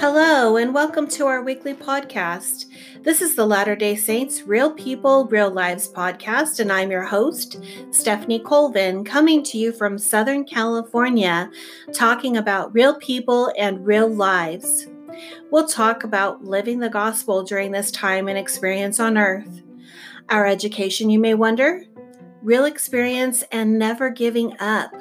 Hello, and welcome to our weekly podcast. This is the Latter day Saints Real People, Real Lives podcast, and I'm your host, Stephanie Colvin, coming to you from Southern California, talking about real people and real lives. We'll talk about living the gospel during this time and experience on earth. Our education, you may wonder, real experience and never giving up.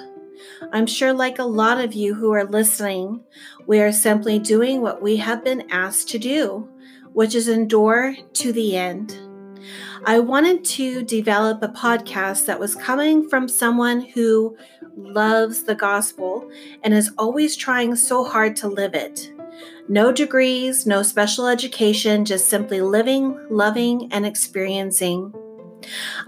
I'm sure, like a lot of you who are listening, we are simply doing what we have been asked to do, which is endure to the end. I wanted to develop a podcast that was coming from someone who loves the gospel and is always trying so hard to live it. No degrees, no special education, just simply living, loving, and experiencing.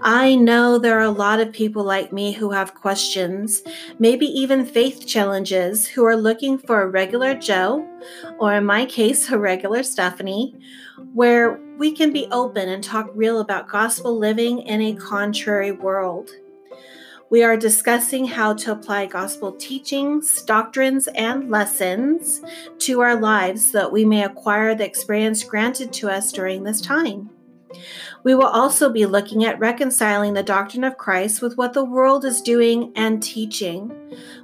I know there are a lot of people like me who have questions, maybe even faith challenges, who are looking for a regular Joe, or in my case, a regular Stephanie, where we can be open and talk real about gospel living in a contrary world. We are discussing how to apply gospel teachings, doctrines, and lessons to our lives so that we may acquire the experience granted to us during this time. We will also be looking at reconciling the doctrine of Christ with what the world is doing and teaching,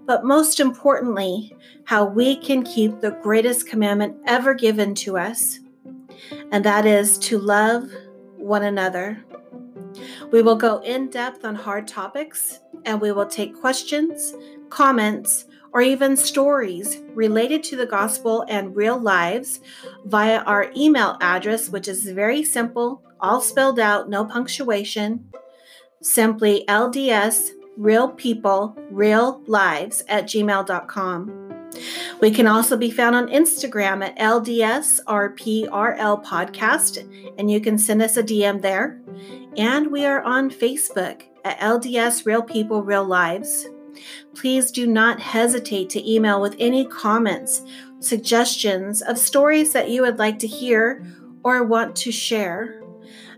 but most importantly, how we can keep the greatest commandment ever given to us, and that is to love one another. We will go in depth on hard topics, and we will take questions, comments, or even stories related to the gospel and real lives via our email address, which is very simple all spelled out, no punctuation. Simply LDS, real people, real lives at gmail.com. We can also be found on Instagram at LDSRPRL Podcast, and you can send us a DM there. And we are on Facebook LDS Real People, Real Lives. Please do not hesitate to email with any comments, suggestions of stories that you would like to hear or want to share.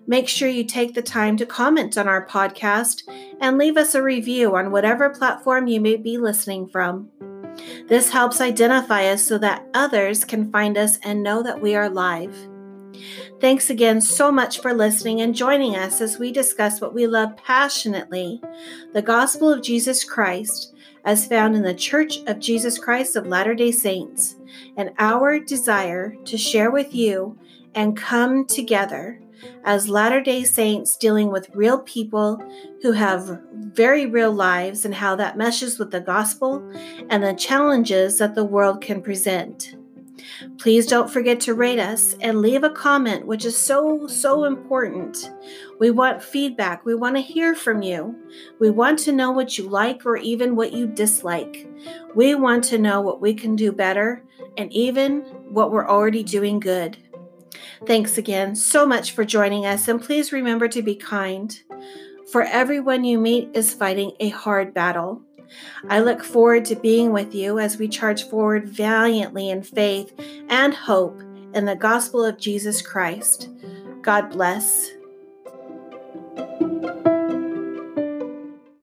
Make sure you take the time to comment on our podcast and leave us a review on whatever platform you may be listening from. This helps identify us so that others can find us and know that we are live. Thanks again so much for listening and joining us as we discuss what we love passionately the gospel of Jesus Christ, as found in the Church of Jesus Christ of Latter day Saints, and our desire to share with you and come together as Latter day Saints dealing with real people who have very real lives and how that meshes with the gospel and the challenges that the world can present. Please don't forget to rate us and leave a comment, which is so, so important. We want feedback. We want to hear from you. We want to know what you like or even what you dislike. We want to know what we can do better and even what we're already doing good. Thanks again so much for joining us, and please remember to be kind. For everyone you meet is fighting a hard battle. I look forward to being with you as we charge forward valiantly in faith and hope in the gospel of Jesus Christ. God bless.